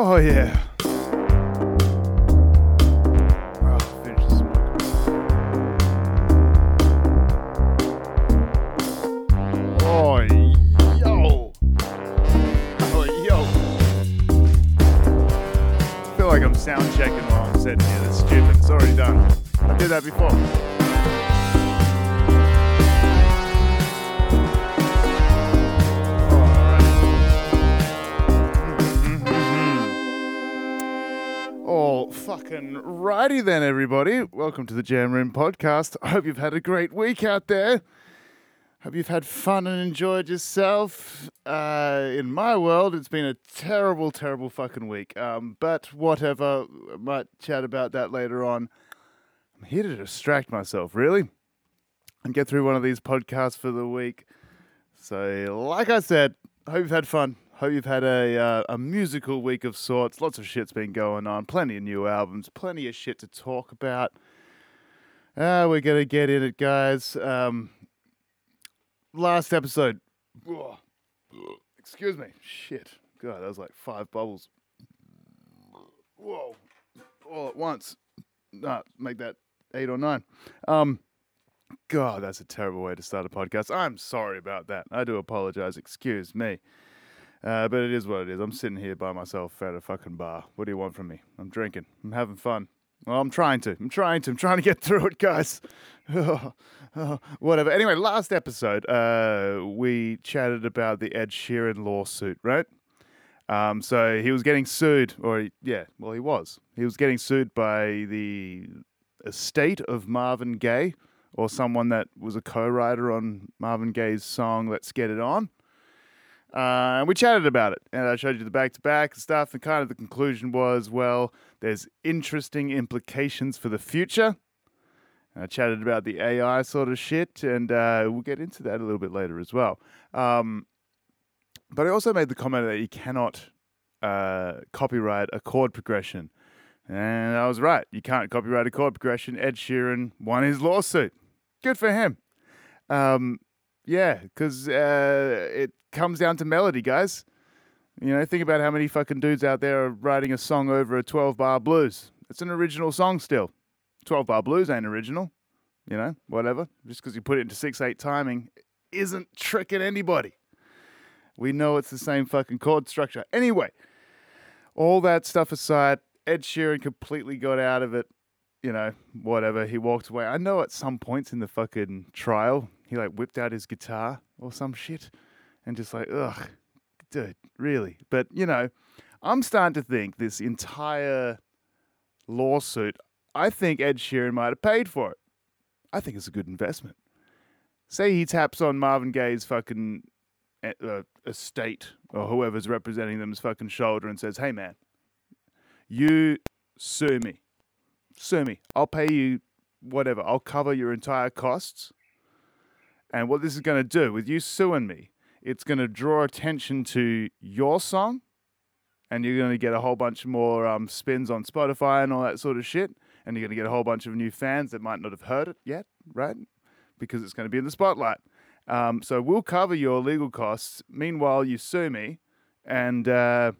Oh yeah. Oh. Oh yo. Oh yo. I feel like I'm sound checking while I'm sitting here. That's stupid. It's already done. I did that before. Righty then, everybody. Welcome to the Jam Room podcast. I hope you've had a great week out there. Hope you've had fun and enjoyed yourself. Uh, in my world, it's been a terrible, terrible fucking week. Um, but whatever, I might chat about that later on. I'm here to distract myself, really, and get through one of these podcasts for the week. So, like I said, hope you've had fun. Hope you've had a uh, a musical week of sorts. Lots of shit's been going on. Plenty of new albums. Plenty of shit to talk about. Uh, we're gonna get in it, guys. Um, last episode. Excuse me. Shit. God, that was like five bubbles. Whoa. All at once. Nah, make that eight or nine. Um, God, that's a terrible way to start a podcast. I'm sorry about that. I do apologize. Excuse me. Uh, but it is what it is. I'm sitting here by myself at a fucking bar. What do you want from me? I'm drinking. I'm having fun. Well, I'm trying to. I'm trying to. I'm trying to get through it, guys. Whatever. Anyway, last episode, uh, we chatted about the Ed Sheeran lawsuit, right? Um, so he was getting sued, or yeah, well, he was. He was getting sued by the estate of Marvin Gaye, or someone that was a co-writer on Marvin Gaye's song "Let's Get It On." Uh, and we chatted about it, and I showed you the back-to-back stuff. And kind of the conclusion was, well, there's interesting implications for the future. And I chatted about the AI sort of shit, and uh, we'll get into that a little bit later as well. Um, but I also made the comment that you cannot uh, copyright a chord progression. And I was right. You can't copyright a chord progression. Ed Sheeran won his lawsuit. Good for him. Um, yeah, because uh, it comes down to melody, guys. You know, think about how many fucking dudes out there are writing a song over a 12 bar blues. It's an original song still. 12 bar blues ain't original. You know, whatever. Just because you put it into 6 8 timing isn't tricking anybody. We know it's the same fucking chord structure. Anyway, all that stuff aside, Ed Sheeran completely got out of it. You know, whatever. He walked away. I know at some points in the fucking trial, he like whipped out his guitar or some shit and just like, ugh, dude, really? But, you know, I'm starting to think this entire lawsuit, I think Ed Sheeran might have paid for it. I think it's a good investment. Say he taps on Marvin Gaye's fucking uh, uh, estate or whoever's representing them's fucking shoulder and says, "Hey man, you sue me, sue me. I'll pay you whatever. I'll cover your entire costs." And what this is going to do with you suing me, it's going to draw attention to your song, and you're going to get a whole bunch more um, spins on Spotify and all that sort of shit. And you're going to get a whole bunch of new fans that might not have heard it yet, right? Because it's going to be in the spotlight. Um, so we'll cover your legal costs. Meanwhile, you sue me, and uh,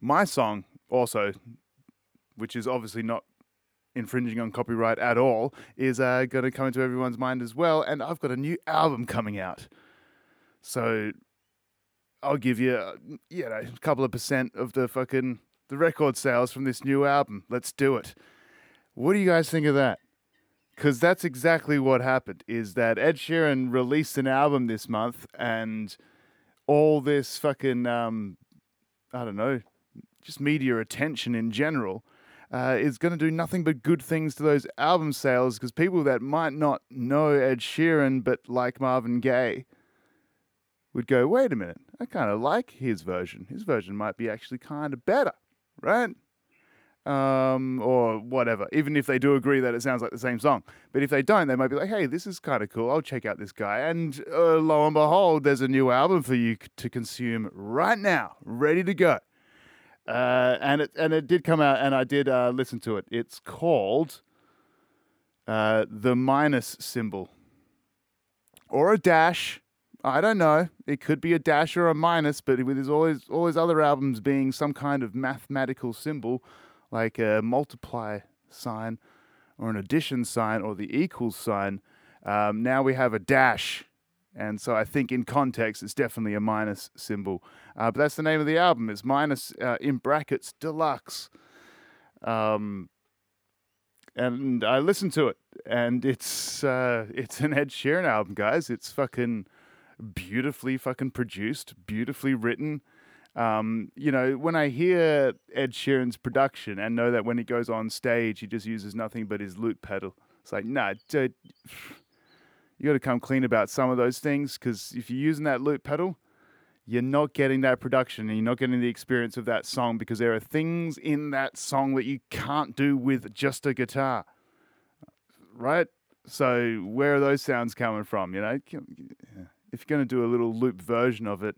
my song also, which is obviously not infringing on copyright at all, is uh, going to come into everyone's mind as well. And I've got a new album coming out, so I'll give you, uh, you know, a couple of percent of the fucking the record sales from this new album. Let's do it. What do you guys think of that? Because that's exactly what happened. Is that Ed Sheeran released an album this month, and all this fucking, um, I don't know, just media attention in general, uh, is going to do nothing but good things to those album sales. Because people that might not know Ed Sheeran but like Marvin Gaye would go, wait a minute, I kind of like his version. His version might be actually kind of better, right? Um, or whatever. Even if they do agree that it sounds like the same song, but if they don't, they might be like, "Hey, this is kind of cool. I'll check out this guy." And uh, lo and behold, there's a new album for you to consume right now, ready to go. Uh, and it and it did come out, and I did uh, listen to it. It's called uh, the minus symbol, or a dash. I don't know. It could be a dash or a minus, but with his always his other albums being some kind of mathematical symbol, like a multiply sign, or an addition sign, or the equals sign, um, now we have a dash. And so I think in context, it's definitely a minus symbol. Uh, but that's the name of the album. It's minus uh, in brackets deluxe. Um, and I listened to it, and it's uh, it's an Ed Sheeran album, guys. It's fucking beautifully fucking produced, beautifully written. Um, you know, when I hear Ed Sheeran's production and know that when he goes on stage, he just uses nothing but his loop pedal. It's like, nah, dude, you got to come clean about some of those things because if you're using that loop pedal, you're not getting that production and you're not getting the experience of that song because there are things in that song that you can't do with just a guitar. Right? So, where are those sounds coming from? You know, if you're going to do a little loop version of it,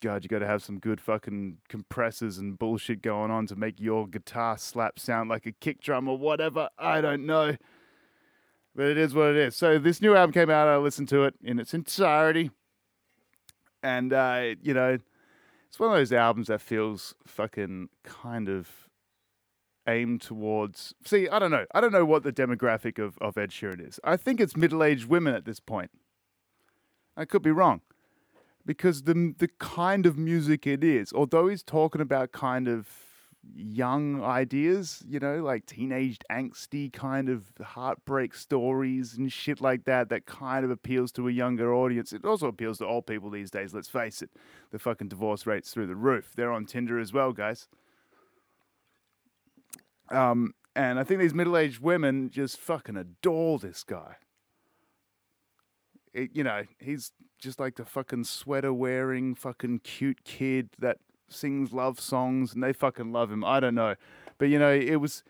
God, you got to have some good fucking compressors and bullshit going on to make your guitar slap sound like a kick drum or whatever. I don't know. But it is what it is. So, this new album came out. I listened to it in its entirety and uh, you know, it's one of those albums that feels fucking kind of aimed towards. See, I don't know. I don't know what the demographic of, of Ed Sheeran is. I think it's middle aged women at this point. I could be wrong. Because the the kind of music it is, although he's talking about kind of young ideas, you know, like teenage angsty kind of heartbreak stories and shit like that, that kind of appeals to a younger audience. It also appeals to old people these days, let's face it. The fucking divorce rates through the roof. They're on Tinder as well, guys. Um, and I think these middle aged women just fucking adore this guy. It, you know, he's just like the fucking sweater wearing, fucking cute kid that sings love songs and they fucking love him. I don't know. But you know, it was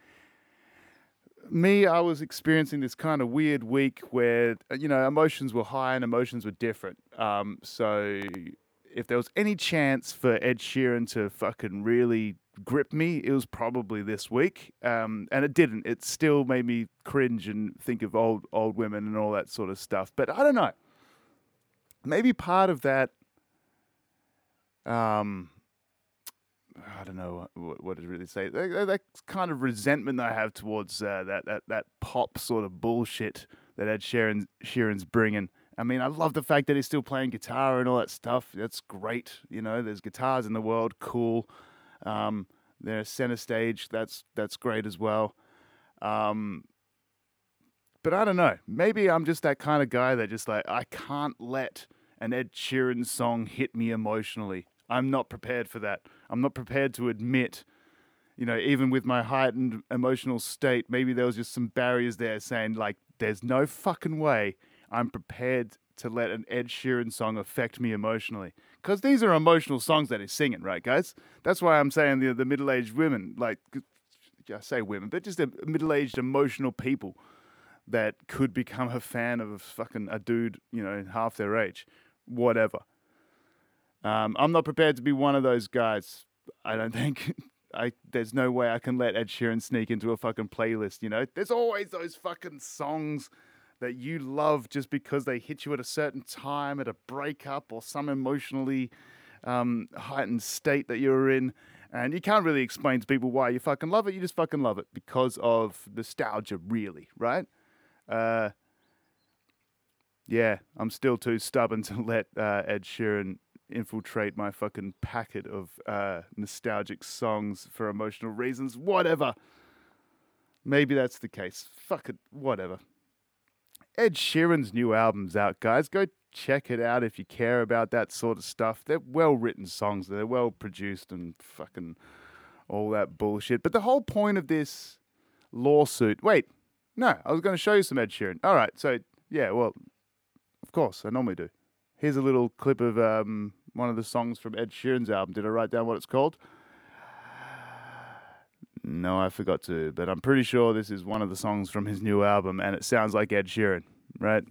me, I was experiencing this kind of weird week where, you know, emotions were high and emotions were different. Um, so if there was any chance for Ed Sheeran to fucking really grip me, it was probably this week. Um, and it didn't. It still made me cringe and think of old old women and all that sort of stuff. But I don't know. Maybe part of that um, I don't know what, what to really say. That, that, kind of resentment I have towards uh, that, that that pop sort of bullshit that Ed Sheeran, Sheeran's bringing. I mean, I love the fact that he's still playing guitar and all that stuff. That's great. You know, there's guitars in the world, cool. Um, there's center stage. That's that's great as well. Um, but I don't know. Maybe I'm just that kind of guy that just like I can't let an Ed Sheeran song hit me emotionally. I'm not prepared for that. I'm not prepared to admit, you know, even with my heightened emotional state, maybe there was just some barriers there saying, like, there's no fucking way I'm prepared to let an Ed Sheeran song affect me emotionally. Because these are emotional songs that he's singing, right, guys? That's why I'm saying the, the middle aged women, like, I say women, but just the middle aged emotional people that could become a fan of fucking a dude, you know, half their age, whatever. Um, I'm not prepared to be one of those guys. I don't think. I there's no way I can let Ed Sheeran sneak into a fucking playlist. You know, there's always those fucking songs that you love just because they hit you at a certain time, at a breakup or some emotionally um, heightened state that you're in. And you can't really explain to people why you fucking love it. You just fucking love it because of nostalgia, really, right? Uh, yeah, I'm still too stubborn to let uh, Ed Sheeran infiltrate my fucking packet of uh, nostalgic songs for emotional reasons. Whatever. Maybe that's the case. Fuck it. Whatever. Ed Sheeran's new album's out, guys. Go check it out if you care about that sort of stuff. They're well written songs, they're well produced and fucking all that bullshit. But the whole point of this lawsuit. Wait, no, I was going to show you some Ed Sheeran. All right, so yeah, well, of course, I normally do. Here's a little clip of um, one of the songs from Ed Sheeran's album. Did I write down what it's called? No, I forgot to, but I'm pretty sure this is one of the songs from his new album, and it sounds like Ed Sheeran, right?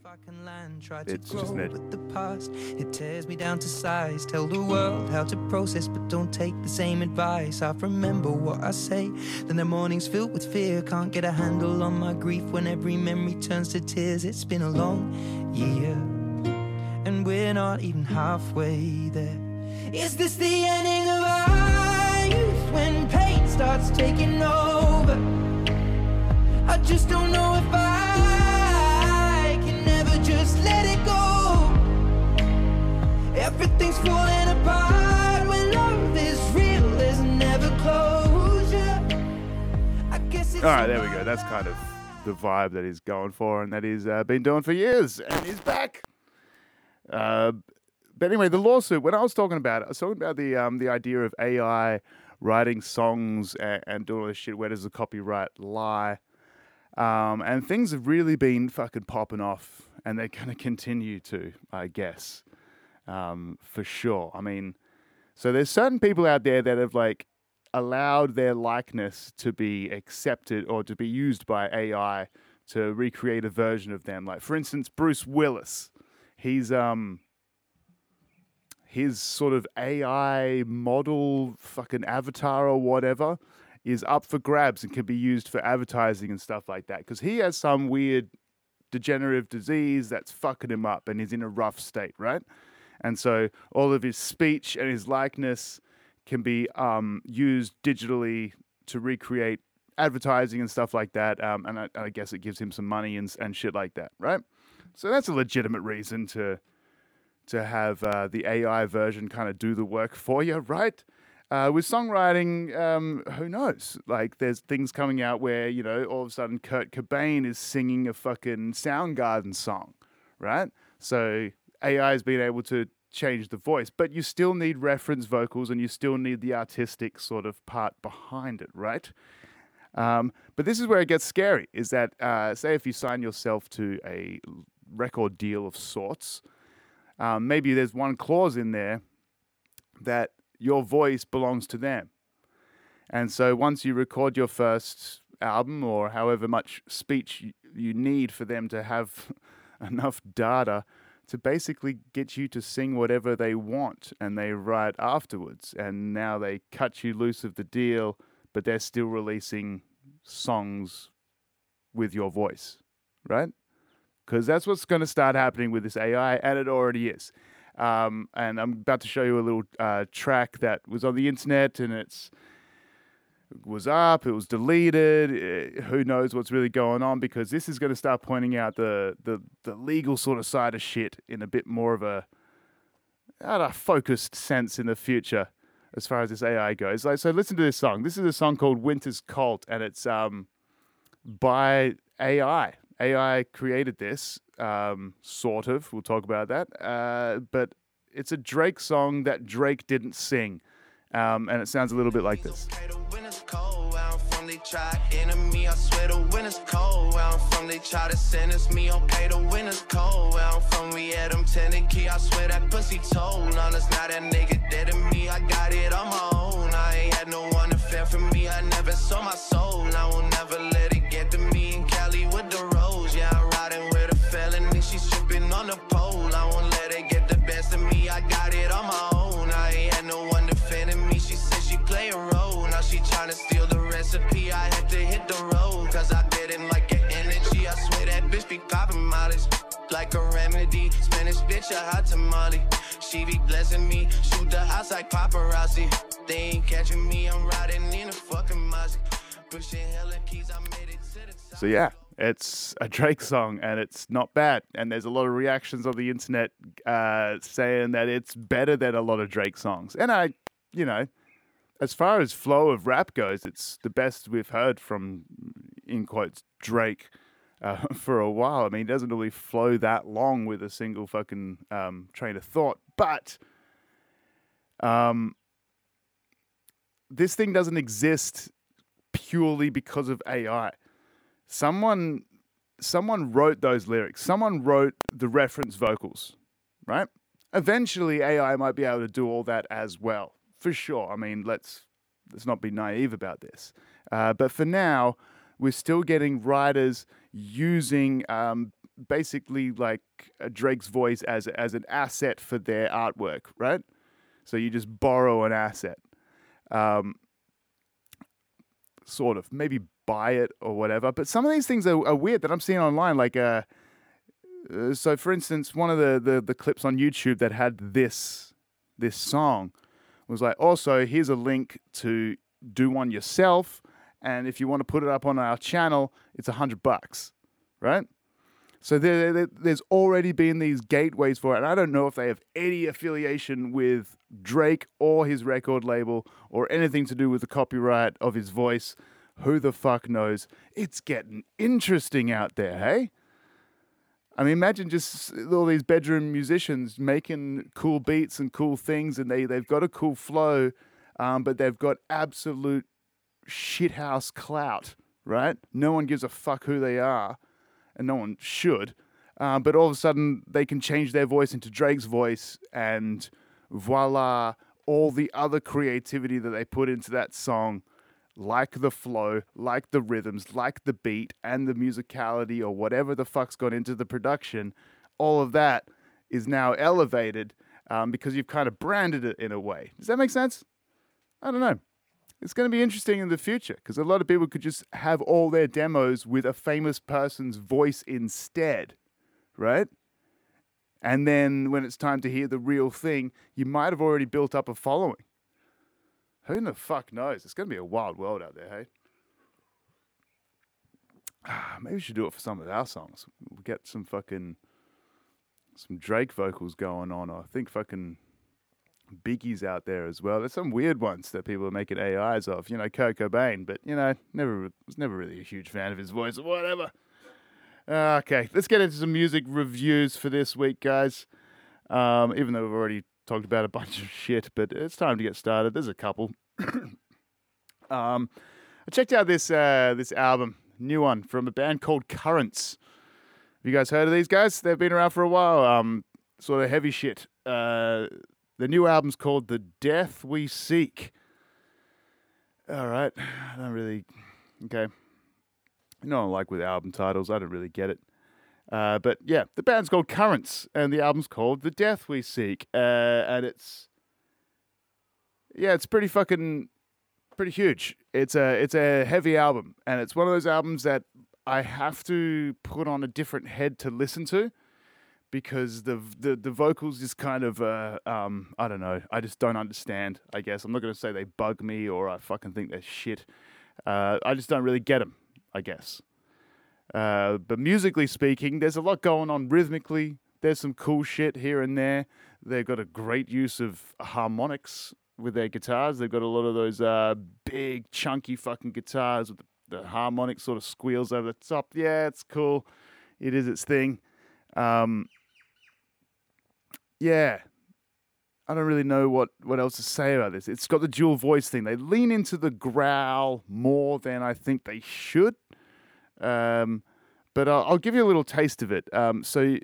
It's just Ed. With the past, it tears me down to size. Tell the world how to process, but don't take the same advice. I remember what I say, then the mornings filled with fear. Can't get a handle on my grief when every memory turns to tears. It's been a long year. And we're not even halfway there. Is this the ending of our youth when pain starts taking over? I just don't know if I can ever just let it go. Everything's falling apart when love is real. There's never closure. I guess it's All right, there we go. That's kind of the vibe that he's going for, and that he's uh, been doing for years, and he's back. Uh, but anyway, the lawsuit. When I was talking about it, I was talking about the um, the idea of AI writing songs and, and doing all this shit. Where does the copyright lie? Um, and things have really been fucking popping off, and they're going to continue to, I guess, um, for sure. I mean, so there's certain people out there that have like allowed their likeness to be accepted or to be used by AI to recreate a version of them. Like for instance, Bruce Willis. He's um his sort of AI model fucking avatar or whatever is up for grabs and can be used for advertising and stuff like that because he has some weird degenerative disease that's fucking him up and he's in a rough state, right? And so all of his speech and his likeness can be um, used digitally to recreate advertising and stuff like that. Um, and I, I guess it gives him some money and, and shit like that, right? So that's a legitimate reason to to have uh, the AI version kind of do the work for you, right? Uh, with songwriting, um, who knows? Like, there's things coming out where, you know, all of a sudden Kurt Cobain is singing a fucking Soundgarden song, right? So AI has been able to change the voice, but you still need reference vocals and you still need the artistic sort of part behind it, right? Um, but this is where it gets scary is that, uh, say, if you sign yourself to a record deal of sorts, um, maybe there's one clause in there that your voice belongs to them. And so once you record your first album or however much speech you need for them to have enough data to basically get you to sing whatever they want and they write afterwards. And now they cut you loose of the deal, but they're still releasing songs with your voice, right? Because that's what's going to start happening with this AI, and it already is. Um, and I'm about to show you a little uh, track that was on the internet, and it's was up, it was deleted. eh, who knows what's really going on? Because this is going to start pointing out the, the the legal sort of side of shit in a bit more of a, at a focused sense in the future, as far as this AI goes. Like, so listen to this song. This is a song called "Winter's Cold," and it's um by AI. AI created this, um, sort of. We'll talk about that. Uh, but it's a Drake song that Drake didn't sing. Um, and it sounds a little bit like this. Had no one to fend for me. I never saw my soul. I will never let it get to me. Pole. I won't let it get the best of me. I got it on my own. I ain't had no one defending me. She said she play a role. Now she tryna steal the recipe. I to hit the road. Cause I like energy. I swear that bitch be popping mileage. Like a remedy. Spanish bitch, a hot tamale. She be blessing me. Shoot the house like paparazzi. They ain't catching me. I'm riding in a fucking Mozzie. So yeah, it's a Drake song and it's not bad. And there's a lot of reactions on the internet uh, saying that it's better than a lot of Drake songs. And I, you know, as far as flow of rap goes, it's the best we've heard from, in quotes, Drake uh, for a while. I mean, he doesn't really flow that long with a single fucking um, train of thought. But um, this thing doesn't exist purely because of AI someone someone wrote those lyrics. Someone wrote the reference vocals right? Eventually ai might be able to do all that as well for sure. I mean let's let's not be naive about this. Uh, but for now we're still getting writers using um, basically like drake's voice as as an asset for their artwork right? So you just borrow an asset. Um, sort of maybe buy it or whatever. But some of these things are, are weird that I'm seeing online. Like, uh, uh, so for instance, one of the, the the clips on YouTube that had this this song was like, also here's a link to do one yourself, and if you want to put it up on our channel, it's a hundred bucks, right? So there, there, there's already been these gateways for it. And I don't know if they have any affiliation with Drake or his record label or anything to do with the copyright of his voice. Who the fuck knows? It's getting interesting out there, hey? I mean, imagine just all these bedroom musicians making cool beats and cool things, and they, they've got a cool flow, um, but they've got absolute shithouse clout, right? No one gives a fuck who they are and no one should. Uh, but all of a sudden, they can change their voice into Drake's voice, and voila, all the other creativity that they put into that song, like the flow, like the rhythms, like the beat, and the musicality, or whatever the fuck's gone into the production, all of that is now elevated um, because you've kind of branded it in a way. Does that make sense? I don't know it's going to be interesting in the future because a lot of people could just have all their demos with a famous person's voice instead, right? And then when it's time to hear the real thing, you might have already built up a following. Who the fuck knows? It's going to be a wild world out there, hey? Maybe we should do it for some of our songs. We'll get some fucking some Drake vocals going on. I think fucking biggies out there as well. There's some weird ones that people are making AIs of. You know, Kurt Cobain, but you know, never was never really a huge fan of his voice or whatever. Uh, okay, let's get into some music reviews for this week, guys. Um, even though we've already talked about a bunch of shit, but it's time to get started. There's a couple. um, I checked out this uh, this album, new one from a band called Currents. Have you guys heard of these guys? They've been around for a while. Um, sort of heavy shit. Uh, the new album's called The Death We Seek. All right. I don't really. Okay. You know, like with album titles, I don't really get it. Uh, but yeah, the band's called Currents, and the album's called The Death We Seek. Uh, and it's. Yeah, it's pretty fucking. Pretty huge. It's a it's a heavy album, and it's one of those albums that I have to put on a different head to listen to because the the, the vocals just kind of uh, um, I don't know. I just don't understand. I guess I'm not going to say they bug me or I fucking think they're shit. Uh, I just don't really get them. I guess. Uh, but musically speaking, there's a lot going on rhythmically. There's some cool shit here and there. They've got a great use of harmonics with their guitars. They've got a lot of those uh, big, chunky fucking guitars with the, the harmonic sort of squeals over the top. Yeah, it's cool. It is its thing. Um, yeah, I don't really know what, what else to say about this. It's got the dual voice thing. They lean into the growl more than I think they should. Um, but I'll, I'll, give you a little taste of it. Um, so,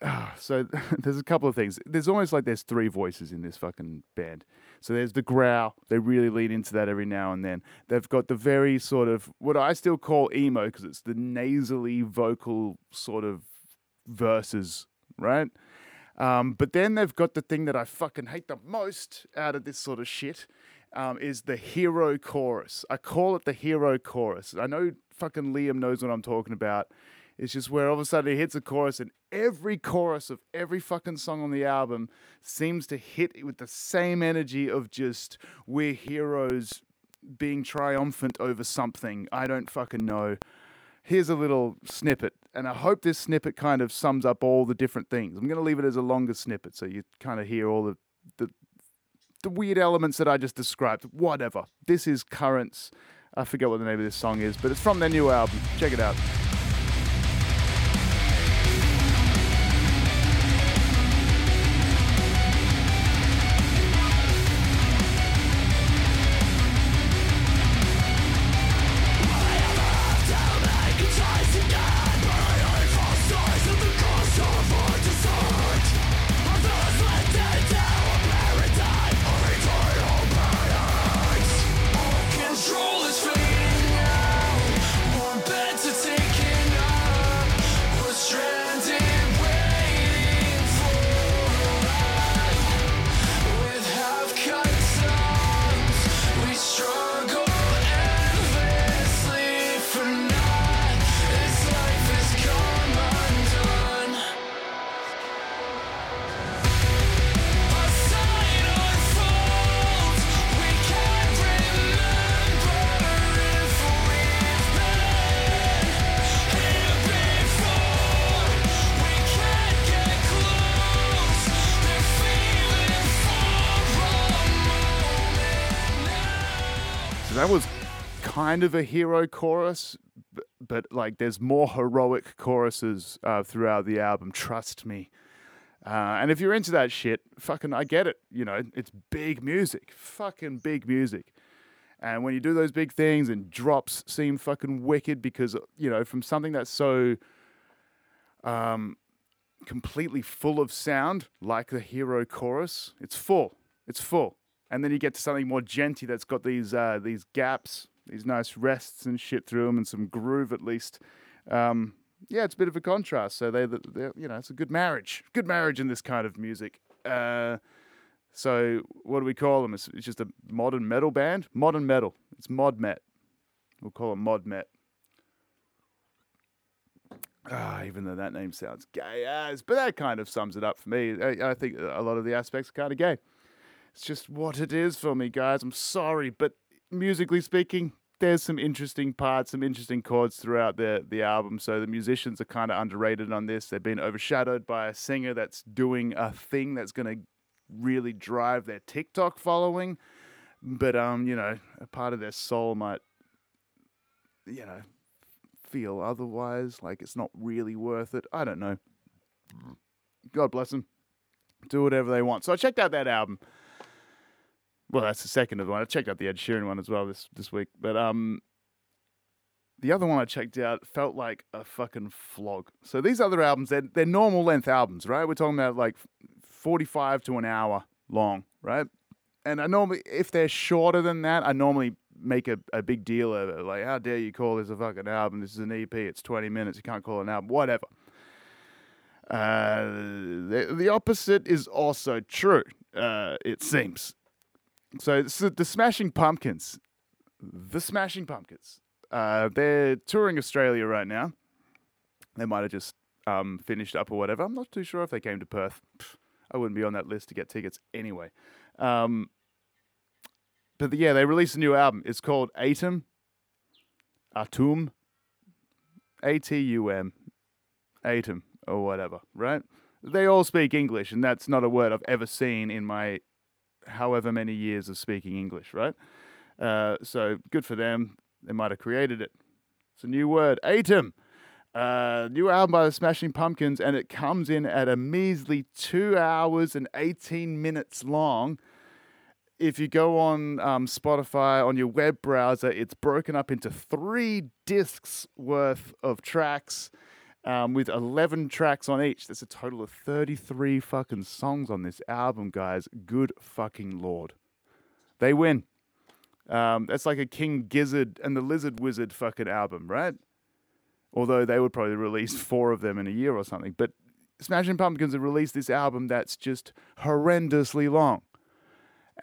uh, so there's a couple of things. There's almost like there's three voices in this fucking band. So there's the growl. They really lean into that every now and then. They've got the very sort of what I still call emo because it's the nasally vocal sort of verses right? Um, but then they've got the thing that I fucking hate the most out of this sort of shit um, is the hero chorus. I call it the hero chorus. I know fucking Liam knows what I'm talking about. It's just where all of a sudden it hits a chorus, and every chorus of every fucking song on the album seems to hit with the same energy of just we're heroes being triumphant over something. I don't fucking know here's a little snippet, and I hope this snippet kind of sums up all the different things. I'm going to leave it as a longer snippet so you kind of hear all the, the the weird elements that I just described. Whatever. This is Currents. I forget what the name of this song is, but it's from their new album. Check it out. Kind of a hero chorus, but, like there's more heroic choruses uh, throughout the album. Trust me. Uh, and if you're into that shit, fucking, I get it. You know, it's big music, fucking big music. And when you do those big things and drops seem fucking wicked because, you know, from something that's so um, completely full of sound, like the hero chorus, it's full. It's full. And then you get to something more djenty that's got these uh, these gaps, these nice rests and shit through them, and some groove at least. Um, yeah, it's a bit of a contrast. So they, they, you know, it's a good marriage, good marriage in this kind of music. Uh, so what do we call them? It's, it's just a modern metal band. Modern metal. It's mod met. We'll call it mod met. Ah, even though that name sounds gay as, but that kind of sums it up for me. I, I think a lot of the aspects are kind of gay. It's just what it is for me, guys. I'm sorry, but musically speaking, there's some interesting parts, some interesting chords throughout the the album. So the musicians are kind of underrated on this. They've been overshadowed by a singer that's doing a thing that's going to really drive their TikTok following. But um, you know, a part of their soul might, you know, feel otherwise. Like it's not really worth it. I don't know. God bless them. Do whatever they want. So I checked out that album. Well, that's the second of the one. I checked out the Ed Sheeran one as well this this week. But um, the other one I checked out felt like a fucking flog. So these other albums, they're, they're normal length albums, right? We're talking about like 45 to an hour long, right? And I normally, if they're shorter than that, I normally make a, a big deal of it. Like, how dare you call this a fucking album? This is an EP. It's 20 minutes. You can't call it an album. Whatever. Uh, the, the opposite is also true, uh, it seems. So, so the Smashing Pumpkins, the Smashing Pumpkins, uh, they're touring Australia right now. They might have just um, finished up or whatever. I'm not too sure if they came to Perth. I wouldn't be on that list to get tickets anyway. Um, but yeah, they released a new album. It's called Atum. Atum. A T U M. Atum or whatever, right? They all speak English, and that's not a word I've ever seen in my however many years of speaking English, right? Uh, so good for them. They might have created it. It's a new word. Atum. Uh, new album by the Smashing Pumpkins, and it comes in at a measly two hours and 18 minutes long. If you go on um, Spotify on your web browser, it's broken up into three discs worth of tracks um, with 11 tracks on each. There's a total of 33 fucking songs on this album, guys. Good fucking lord. They win. Um, that's like a King Gizzard and the Lizard Wizard fucking album, right? Although they would probably release four of them in a year or something. But Smashing Pumpkins have released this album that's just horrendously long.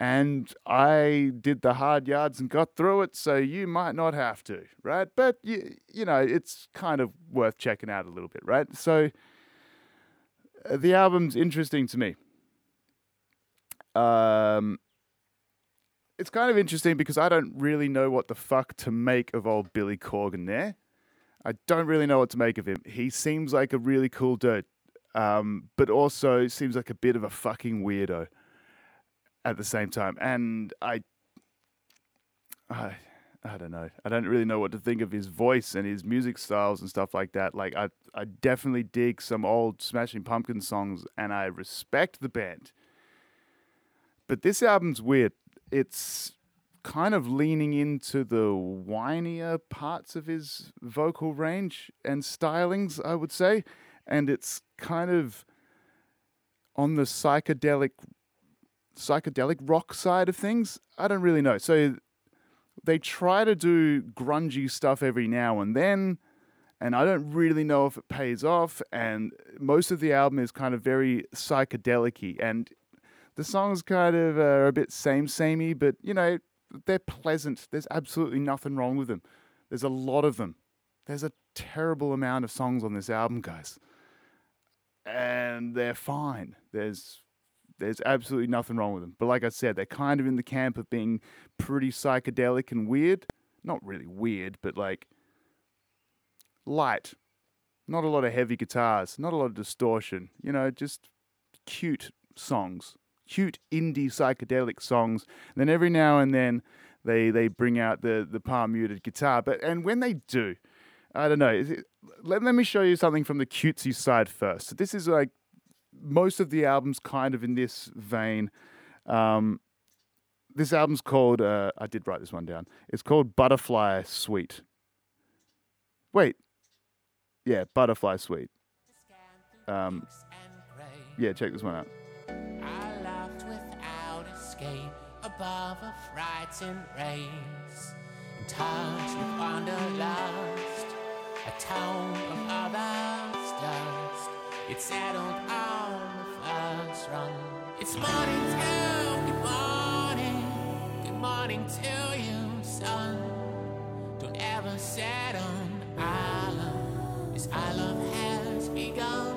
And I did the hard yards and got through it, so you might not have to, right? But, you, you know, it's kind of worth checking out a little bit, right? So uh, the album's interesting to me. Um, it's kind of interesting because I don't really know what the fuck to make of old Billy Corgan there. I don't really know what to make of him. He seems like a really cool dude, um, but also seems like a bit of a fucking weirdo at the same time. And I, I, I don't know. I don't really know what to think of his voice and his music styles and stuff like that. Like I, I definitely dig some old Smashing Pumpkins songs, and I respect the band. But this album's weird. It's kind of leaning into the whinier parts of his vocal range and stylings, I would say. And it's kind of on the psychedelic psychedelic rock side of things. I don't really know. So they try to do grungy stuff every now and then, and I don't really know if it pays off. And most of the album is kind of very psychedelic and the songs kind of uh, are a bit same samey, but you know, they're pleasant. There's absolutely nothing wrong with them. There's a lot of them. There's a terrible amount of songs on this album, guys. And they're fine. There's there's absolutely nothing wrong with them. But like I said, they're kind of in the camp of being pretty psychedelic and weird. Not really weird, but like light. Not a lot of heavy guitars, not a lot of distortion. You know, just cute songs cute indie psychedelic songs. And then every now and then they they bring out the the palm muted guitar. But and when they do, I don't know. It, let let me show you something from the cutesy side first. So this is like most of the albums kind of in this vein. Um, this album's called. Uh, I did write this one down. It's called Butterfly Suite. Wait, yeah, Butterfly Suite. Um, yeah, check this one out. I laughed without escape above a frightened race. Touch with wanderlust, a of others' dust. It settled It's morning to good morning, good morning to you, son. Don't ever settle, on love, this I love has begun.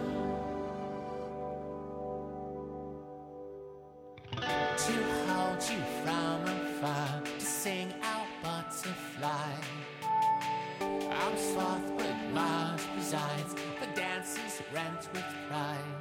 to hold you from afar, to sing out butterfly. I'm soft, but Mars presides, the dance is rent with pride.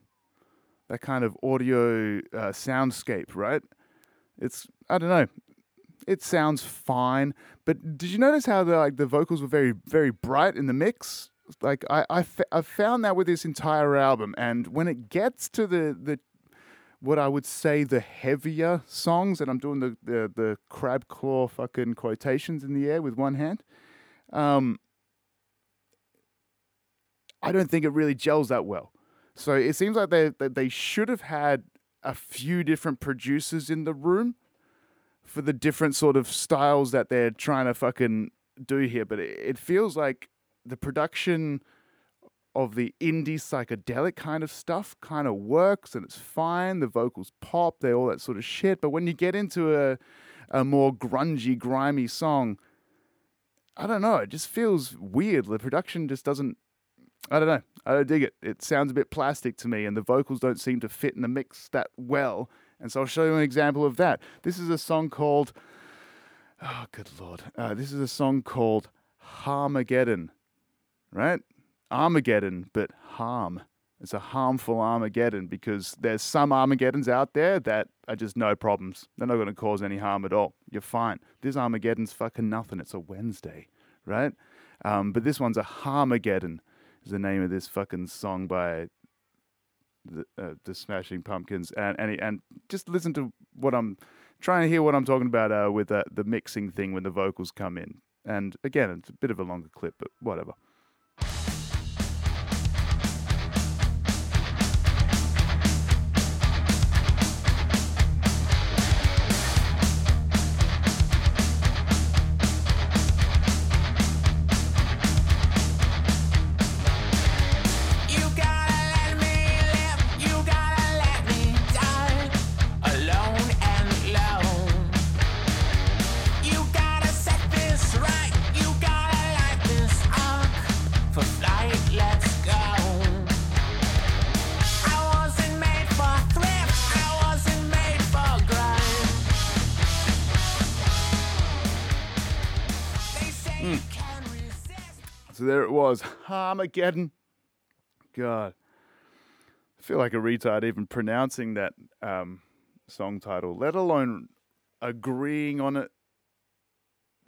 that kind of audio uh, soundscape, right? It's I don't know. It sounds fine, but did you notice how the like the vocals were very very bright in the mix? Like I I, f- I found that with this entire album, and when it gets to the the what I would say the heavier songs, and I'm doing the the, the crab claw fucking quotations in the air with one hand. Um, I don't think it really gels that well. So it seems like they they should have had a few different producers in the room for the different sort of styles that they're trying to fucking do here. But it, it feels like the production of the indie psychedelic kind of stuff kind of works and it's fine. The vocals pop, they all that sort of shit. But when you get into a a more grungy, grimy song, I don't know. It just feels weird. The production just doesn't. I don't know. I don't dig it. It sounds a bit plastic to me, and the vocals don't seem to fit in the mix that well. And so I'll show you an example of that. This is a song called. Oh, good lord! Uh, this is a song called Harmageddon, right? Armageddon, but harm. It's a harmful Armageddon because there's some Armageddons out there that are just no problems. They're not going to cause any harm at all. You're fine. This Armageddon's fucking nothing. It's a Wednesday, right? Um, but this one's a Harmageddon. Is the name of this fucking song by the, uh, the Smashing Pumpkins, and and and just listen to what I'm trying to hear what I'm talking about uh, with uh, the mixing thing when the vocals come in. And again, it's a bit of a longer clip, but whatever. So there it was, Armageddon. God, I feel like a retard even pronouncing that um, song title, let alone agreeing on it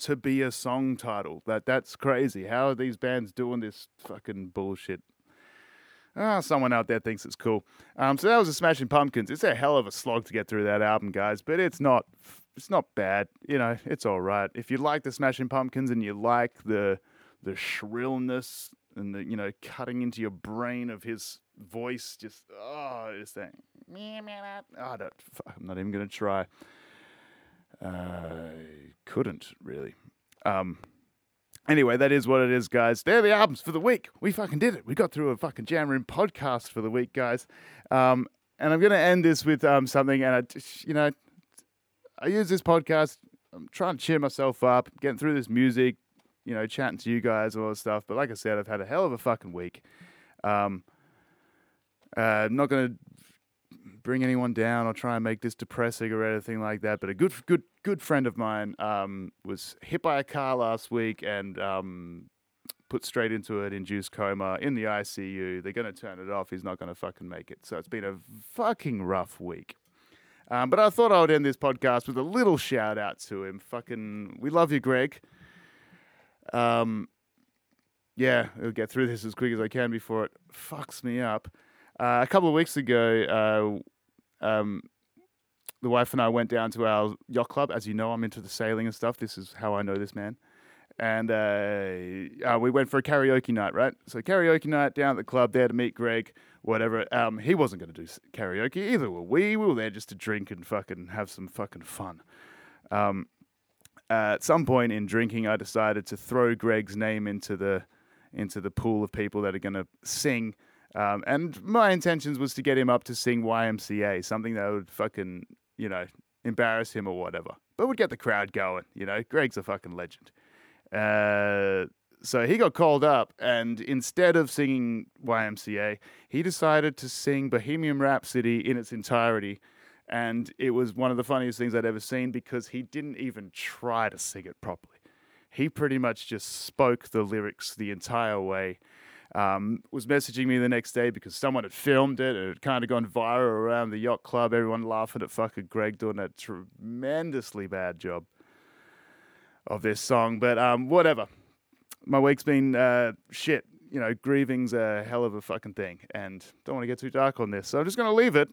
to be a song title. That that's crazy. How are these bands doing this fucking bullshit? Ah, someone out there thinks it's cool. Um, so that was the Smashing Pumpkins. It's a hell of a slog to get through that album, guys, but it's not. It's not bad. You know, it's all right. If you like the Smashing Pumpkins and you like the the shrillness and the you know cutting into your brain of his voice, just oh, just that. I don't. I'm not even gonna try. I couldn't really. Um, Anyway, that is what it is, guys. They're the albums for the week. We fucking did it. We got through a fucking Jam Room podcast for the week, guys. Um, and I'm to end this with um, something, and I, just- you know, I use this podcast I'm trying to cheer myself up, getting through this music, you know, chatting to you guys and all this stuff. But like I said, I've had a hell of a fucking week. Um, uh, I'm not going to bring anyone down or try and make this depressing or anything like that. But a good, good, good friend of mine um, was hit by a car last week and um, put straight into an induced coma in the ICU. They're going to turn it off. He's not going to fucking make it. So it's been a fucking rough week. Um, but I thought I would end this podcast with a little shout out to him. Fucking, we love you, Greg. Um, yeah, I'll get through this as quick as I can before it fucks me up. Uh, a couple of weeks ago, uh, um, the wife and I went down to our yacht club. As you know, I'm into the sailing and stuff. This is how I know this man. And uh, uh, we went for a karaoke night, right? So karaoke night down at the club there to meet Greg, whatever. Um, he wasn't going to do karaoke either. Were we? We were there just to drink and fucking have some fucking fun. Um, at some point in drinking, I decided to throw Greg's name into the into the pool of people that are going to sing. Um, and my intentions was to get him up to sing YMCA, something that would fucking, you know, embarrass him or whatever, but would get the crowd going. You know, Greg's a fucking legend. Uh, so he got called up, and instead of singing YMCA, he decided to sing Bohemian Rhapsody in its entirety. And it was one of the funniest things I'd ever seen because he didn't even try to sing it properly. He pretty much just spoke the lyrics the entire way. Um, was messaging me the next day because someone had filmed it and it had kind of gone viral around the yacht club. Everyone laughing at fucking Greg doing a tremendously bad job of this song. But um, whatever. My week's been uh, shit. You know, grieving's a hell of a fucking thing, and don't want to get too dark on this. So I'm just going to leave it.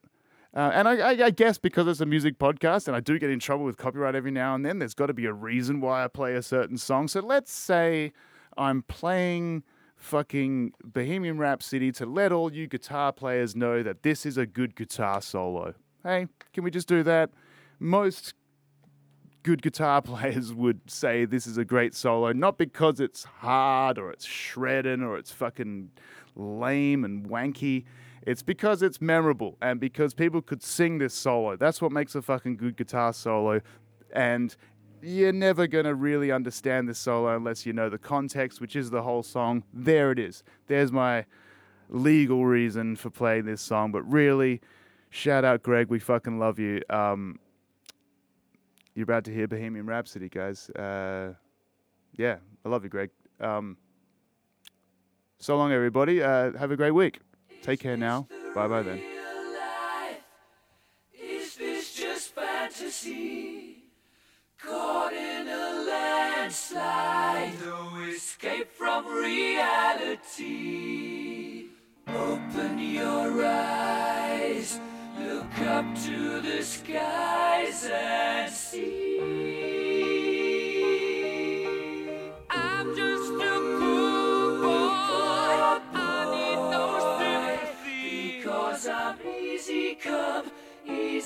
Uh, and I, I, I guess because it's a music podcast and I do get in trouble with copyright every now and then, there's got to be a reason why I play a certain song. So let's say I'm playing fucking Bohemian Rhapsody to let all you guitar players know that this is a good guitar solo. Hey, can we just do that? Most good guitar players would say this is a great solo, not because it's hard or it's shredding or it's fucking lame and wanky. It's because it's memorable and because people could sing this solo. That's what makes a fucking good guitar solo. And you're never going to really understand this solo unless you know the context, which is the whole song. There it is. There's my legal reason for playing this song. But really, shout out Greg. We fucking love you. Um, you're about to hear Bohemian Rhapsody, guys. Uh, yeah, I love you, Greg. Um, so long, everybody. Uh, have a great week. Take care now. Bye bye then. Is this just fantasy? Caught in a landslide, no escape from reality. Open your eyes, look up to the skies and see.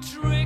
pulled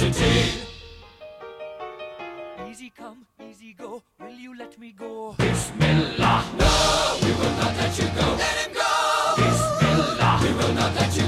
monstrosity. Easy come, easy go, will you let me go? Bismillah, no, we will not let you go. Let him go. Bismillah, we will not let you